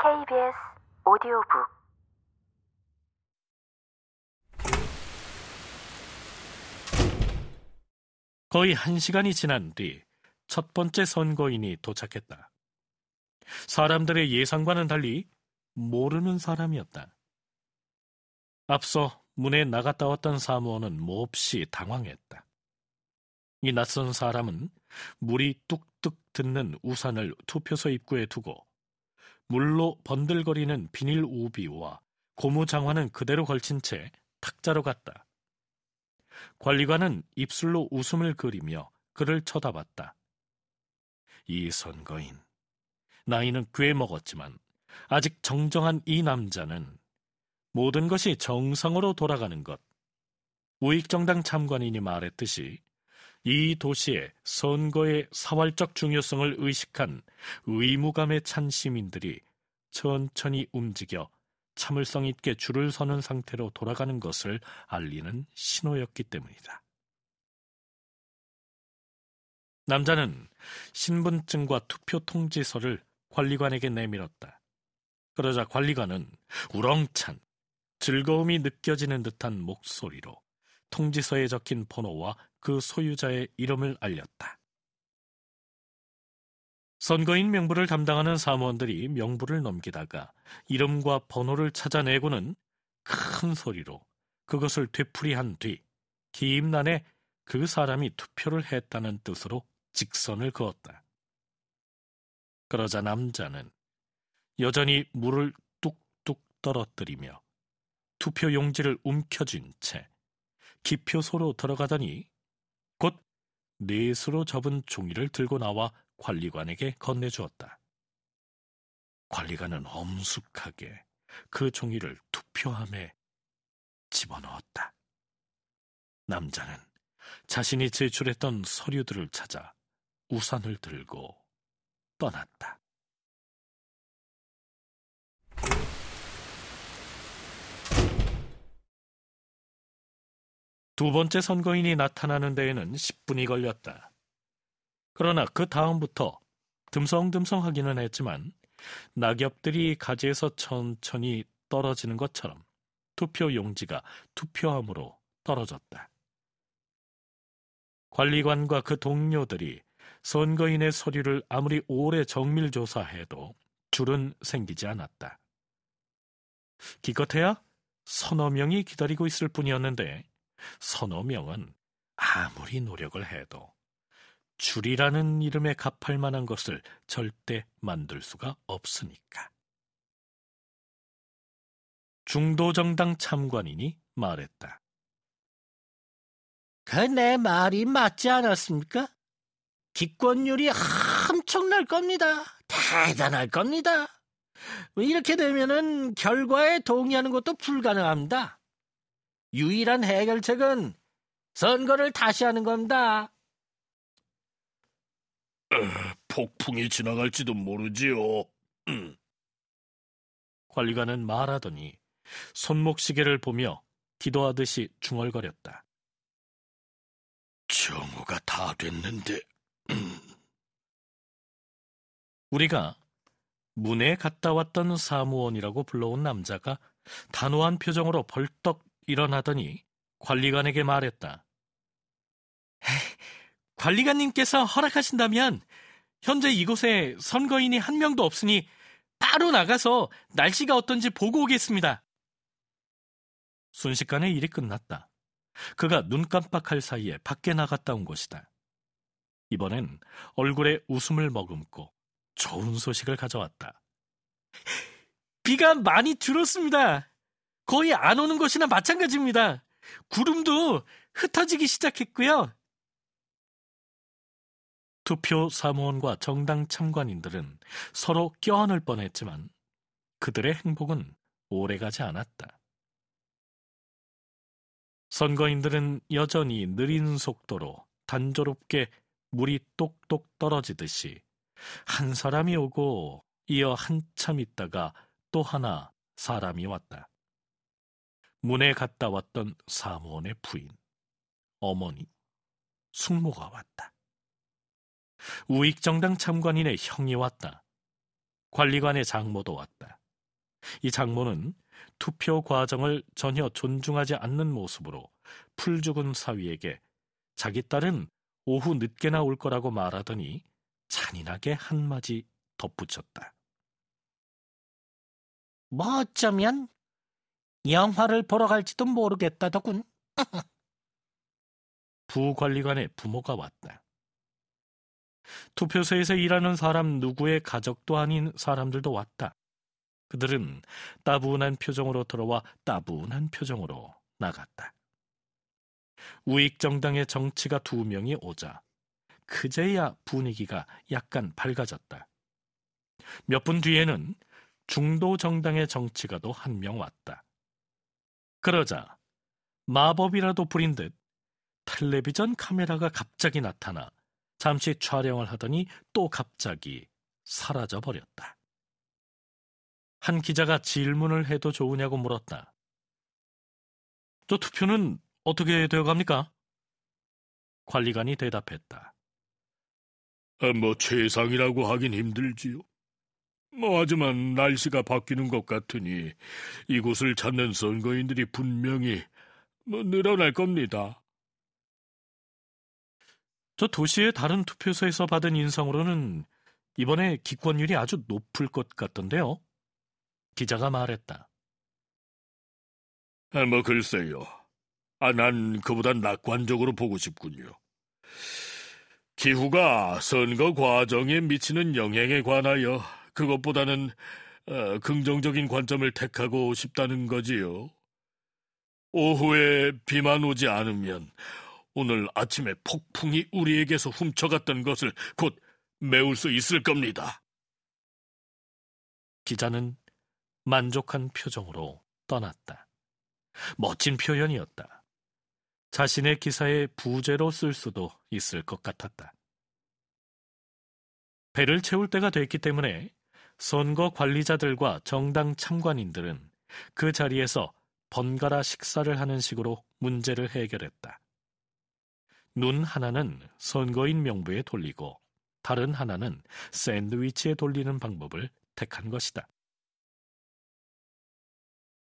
KBS 오디오북 거의 한 시간이 지난 뒤 첫 번째 선거인이 도착했다. 사람들의 예상과는 달리 모르는 사람이었다. 앞서 문에 나갔다 왔던 사무원은 몹시 당황했다. 이 낯선 사람은 물이 뚝뚝 듣는 우산을 투표소 입구에 두고 물로 번들거리는 비닐 우비와 고무 장화는 그대로 걸친 채 탁자로 갔다. 관리관은 입술로 웃음을 그리며 그를 쳐다봤다. 이 선거인. 나이는 꽤 먹었지만 아직 정정한 이 남자는 모든 것이 정상으로 돌아가는 것. 우익정당 참관인이 말했듯이 이 도시의 선거의 사활적 중요성을 의식한 의무감에 찬 시민들이 천천히 움직여 참을성 있게 줄을 서는 상태로 돌아가는 것을 알리는 신호였기 때문이다. 남자는 신분증과 투표 통지서를 관리관에게 내밀었다. 그러자 관리관은 우렁찬 즐거움이 느껴지는 듯한 목소리로 통지서에 적힌 번호와 그 소유자의 이름을 알렸다. 선거인 명부를 담당하는 사무원들이 명부를 넘기다가 이름과 번호를 찾아내고는 큰 소리로 그것을 되풀이한 뒤 기임란에 그 사람이 투표를 했다는 뜻으로 직선을 그었다. 그러자 남자는 여전히 물을 뚝뚝 떨어뜨리며 투표 용지를 움켜쥔 채 기표소로 들어가더니 곧 넷으로 접은 종이를 들고 나와 관리관에게 건네주었다. 관리관은 엄숙하게 그 종이를 투표함에 집어넣었다. 남자는 자신이 제출했던 서류들을 찾아 우산을 들고 떠났다. 두 번째 선거인이 나타나는 데에는 10분이 걸렸다. 그러나 그 다음부터 듬성듬성 하기는 했지만 낙엽들이 가지에서 천천히 떨어지는 것처럼 투표 용지가 투표함으로 떨어졌다. 관리관과 그 동료들이 선거인의 서류를 아무리 오래 정밀 조사해도 줄은 생기지 않았다. 기껏해야 서너 명이 기다리고 있을 뿐이었는데 서너 명은 아무리 노력을 해도 줄이라는 이름에 갚할 만한 것을 절대 만들 수가 없으니까. 중도정당 참관인이 말했다. 그 내 말이 맞지 않았습니까? 기권율이 엄청날 겁니다. 대단할 겁니다. 이렇게 되면은 결과에 동의하는 것도 불가능합니다. 유일한 해결책은 선거를 다시 하는 겁니다. 폭풍이 지나갈지도 모르지요. 음. 관리관은 말하더니 손목 시계를 보며 기도하듯이 중얼거렸다. 정오가 다 됐는데. 음. 우리가 문에 갔다 왔던 사무원이라고 불러온 남자가 단호한 표정으로 벌떡 일어나더니 관리관에게 말했다. 관리관님께서 허락하신다면 현재 이곳에 선거인이 한 명도 없으니 바로 나가서 날씨가 어떤지 보고 오겠습니다. 순식간에 일이 끝났다. 그가 눈 깜빡할 사이에 밖에 나갔다 온 것이다. 이번엔 얼굴에 웃음을 머금고 좋은 소식을 가져왔다. 비가 많이 줄었습니다. 거의 안 오는 것이나 마찬가지입니다. 구름도 흩어지기 시작했고요. 투표 사무원과 정당 참관인들은 서로 껴안을 뻔했지만 그들의 행복은 오래가지 않았다. 선거인들은 여전히 느린 속도로 단조롭게 물이 똑똑 떨어지듯이 한 사람이 오고 이어 한참 있다가 또 하나 사람이 왔다. 문에 갔다 왔던 사무원의 부인, 어머니, 숙모가 왔다. 우익 정당 참관인의 형이 왔다. 관리관의 장모도 왔다. 이 장모는 투표 과정을 전혀 존중하지 않는 모습으로 풀 죽은 사위에게 자기 딸은 오후 늦게나 올 거라고 말하더니 잔인하게 한마디 덧붙였다. 뭐 어쩌면 영화를 보러 갈지도 모르겠다더군. 부관리관의 부모가 왔다. 투표소에서 일하는 사람 누구의 가족도 아닌 사람들도 왔다. 그들은 따분한 표정으로 들어와 따분한 표정으로 나갔다. 우익 정당의 정치가 두 명이 오자 그제야 분위기가 약간 밝아졌다. 몇 분 뒤에는 중도 정당의 정치가도 한 명 왔다. 그러자 마법이라도 부린 듯 텔레비전 카메라가 갑자기 나타나 잠시 촬영을 하더니 또 갑자기 사라져 버렸다. 한 기자가 질문을 해도 좋으냐고 물었다. 저 투표는 어떻게 되어 갑니까? 관리관이 대답했다. 아, 뭐 최상이라고 하긴 힘들지요. 뭐 하지만 날씨가 바뀌는 것 같으니 이곳을 찾는 선거인들이 분명히 뭐 늘어날 겁니다. 저 도시의 다른 투표소에서 받은 인상으로는 이번에 기권율이 아주 높을 것 같던데요. 기자가 말했다. 아, 뭐 글쎄요. 아, 난 그보단 낙관적으로 보고 싶군요. 기후가 선거 과정에 미치는 영향에 관하여 그것보다는 어, 긍정적인 관점을 택하고 싶다는 거지요. 오후에 비만 오지 않으면 오늘 아침에 폭풍이 우리에게서 훔쳐갔던 것을 곧 메울 수 있을 겁니다. 기자는 만족한 표정으로 떠났다. 멋진 표현이었다. 자신의 기사에 부제로 쓸 수도 있을 것 같았다. 배를 채울 때가 됐기 때문에 선거 관리자들과 정당 참관인들은 그 자리에서 번갈아 식사를 하는 식으로 문제를 해결했다. 눈 하나는 선거인 명부에 돌리고 다른 하나는 샌드위치에 돌리는 방법을 택한 것이다.